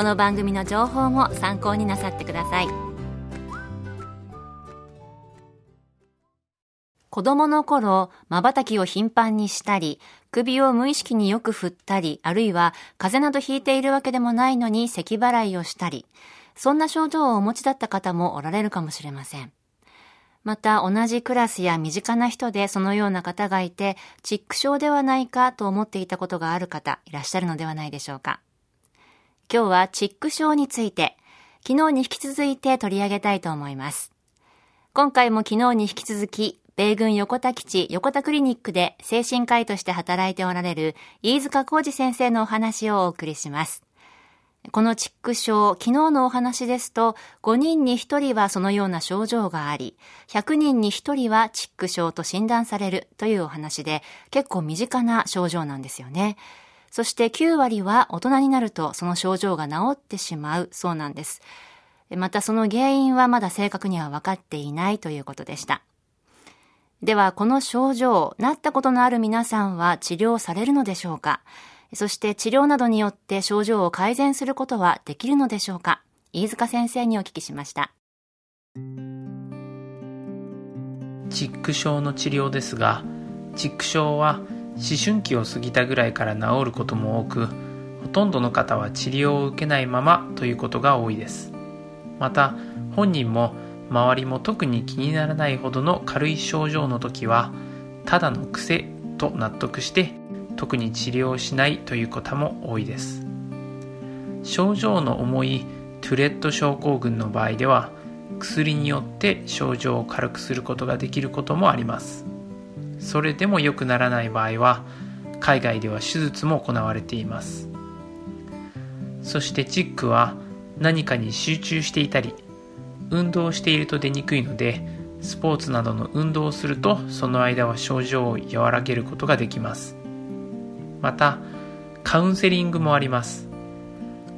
この番組の情報も参考になさってください子供の頃、瞬きを頻繁にしたり、首を無意識によく振ったり、あるいは風邪などひいているわけでもないのに咳払いをしたり、そんな症状をお持ちだった方もおられるかもしれません。また同じクラスや身近な人でそのような方がいて、チック症ではないかと思っていたことがある方、いらっしゃるのではないでしょうか。今日はチック症について、昨日に引き続いて取り上げたいと思います。今回も昨日に引き続き、米軍横田基地横田クリニックで精神科医として働いておられる飯塚浩二先生のお話をお送りします。このチック症、昨日のお話ですと、5人に1人はそのような症状があり、100人に1人はチック症と診断されるというお話で、結構身近な症状なんですよね。そして9割は大人になるとその症状が治ってしまうそうなんです。またその原因はまだ正確には分かっていないということでした。ではこの症状、なったことのある皆さんは治療されるのでしょうか？そして治療などによって症状を改善することはできるのでしょうか？飯塚先生にお聞きしました。チック症の治療ですが、チック症は思春期を過ぎたぐらいから治ることも多くほとんどの方は治療を受けないままということが多いです。また本人も周りも特に気にならないほどの軽い症状の時はただの癖と納得して特に治療しないという方も多いです。症状の重いトゥレット症候群の場合では薬によって症状を軽くすることができることもあります。それでも良くならない場合は海外では手術も行われています。そしてチックは何かに集中していたり運動していると出にくいのでスポーツなどの運動をするとその間は症状を和らげることができます。またカウンセリングもあります。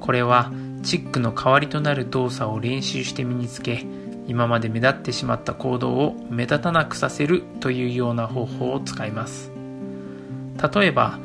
これはチックの代わりとなる動作を練習して身につけ今まで目立ってしまった行動を目立たなくさせるというような方法を使います。例えば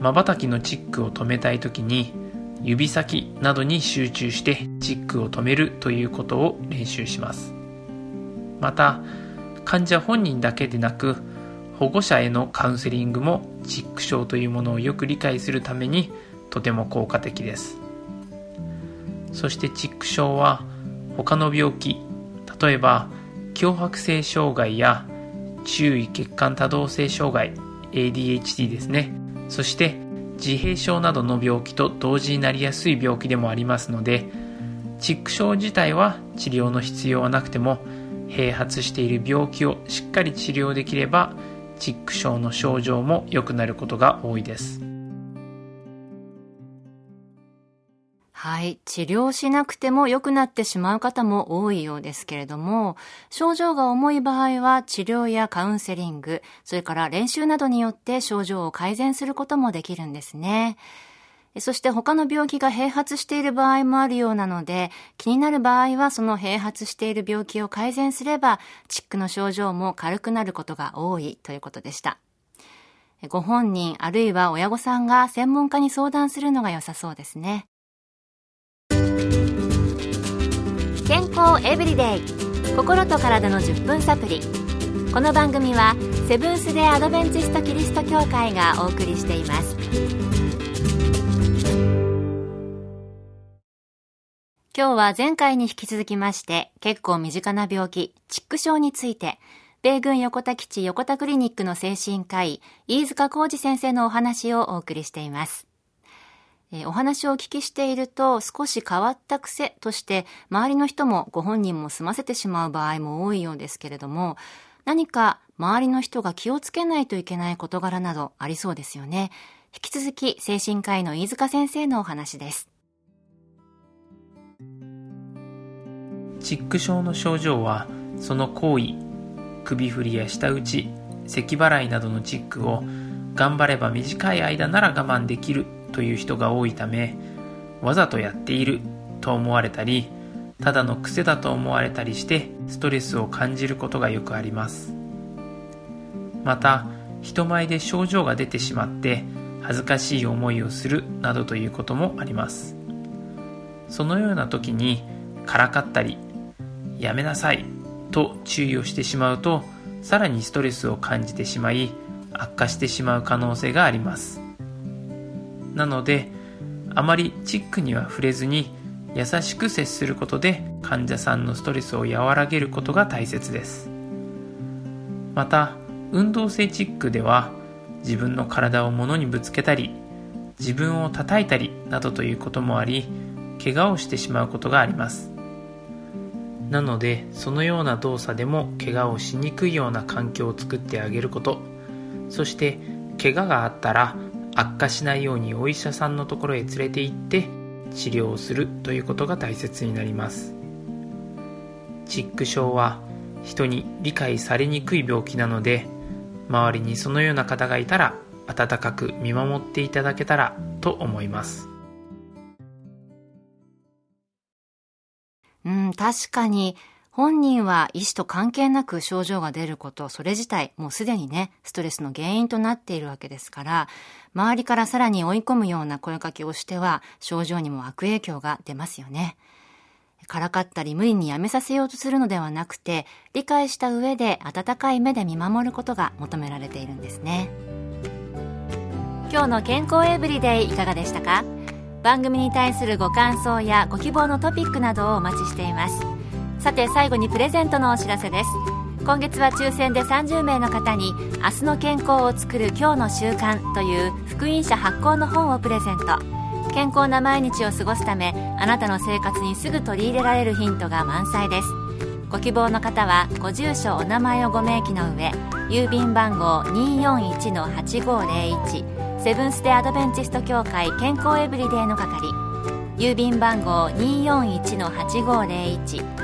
瞬きのチックを止めたい時に指先などに集中してチックを止めるということを練習します。また患者本人だけでなく保護者へのカウンセリングもチック症というものをよく理解するためにとても効果的です。そしてチック症は他の病気例えば強迫性障害や注意血管多動性障害 ADHD ですねそして自閉症などの病気と同時になりやすい病気でもありますのでチック症自体は治療の必要はなくても併発している病気をしっかり治療できればチック症の症状も良くなることが多いです。はい。治療しなくても良くなってしまう方も多いようですけれども、症状が重い場合は治療やカウンセリング、それから練習などによって症状を改善することもできるんですね。そして他の病気が併発している場合もあるようなので、気になる場合はその併発している病気を改善すれば、チックの症状も軽くなることが多いということでした。ご本人あるいは親御さんが専門家に相談するのが良さそうですね。健康エブリデイ心と体の10分サプリこの番組はセブンス・デ・アドベンチスト・キリスト教会がお送りしています今日は前回に引き続きまして結構身近な病気、チック症について米軍横田基地横田クリニックの精神科医、飯塚浩二先生のお話をお送りしています。えお話をお聞きしていると少し変わった癖として周りの人もご本人も済ませてしまう場合も多いようですけれども何か周りの人が気をつけないといけない事柄などありそうですよね。引き続き精神科医の飯塚先生のお話です。チック症の症状はその行為首振りや舌打ち咳払いなどのチックを頑張れば短い間なら我慢できるという人が多いためわざとやっていると思われたりただの癖だと思われたりしてストレスを感じることがよくあります。また人前で症状が出てしまって恥ずかしい思いをするなどということもあります。そのような時にからかったりやめなさいと注意をしてしまうとさらにストレスを感じてしまい悪化してしまう可能性があります。なのであまりチックには触れずに優しく接することで患者さんのストレスを和らげることが大切です。また運動性チックでは自分の体を物にぶつけたり自分を叩いたりなどということもあり怪我をしてしまうことがあります。なのでそのような動作でも怪我をしにくいような環境を作ってあげること。そして怪我があったら悪化しないようにお医者さんのところへ連れて行って治療をするということが大切になります。チック症は人に理解されにくい病気なので周りにそのような方がいたら温かく見守っていただけたらと思います。うん、確かに、本人は医師と関係なく症状が出ること、それ自体もうすでにね、ストレスの原因となっているわけですから、周りからさらに追い込むような声かけをしては、症状にも悪影響が出ますよね。からかったり無理にやめさせようとするのではなくて、理解した上で温かい目で見守ることが求められているんですね。今日の健康エブリデイいかがでしたか？番組に対するご感想やご希望のトピックなどをお待ちしていますさて最後にプレゼントのお知らせです。今月は抽選で30名の方に「明日の健康をつくる今日の習慣」という福音社発行の本をプレゼント。健康な毎日を過ごすためあなたの生活にすぐ取り入れられるヒントが満載です。ご希望の方はご住所お名前をご明記の上郵便番号241-8501セブンス・デ・アドベンチスト協会健康エブリデイの係。郵便番号241-8501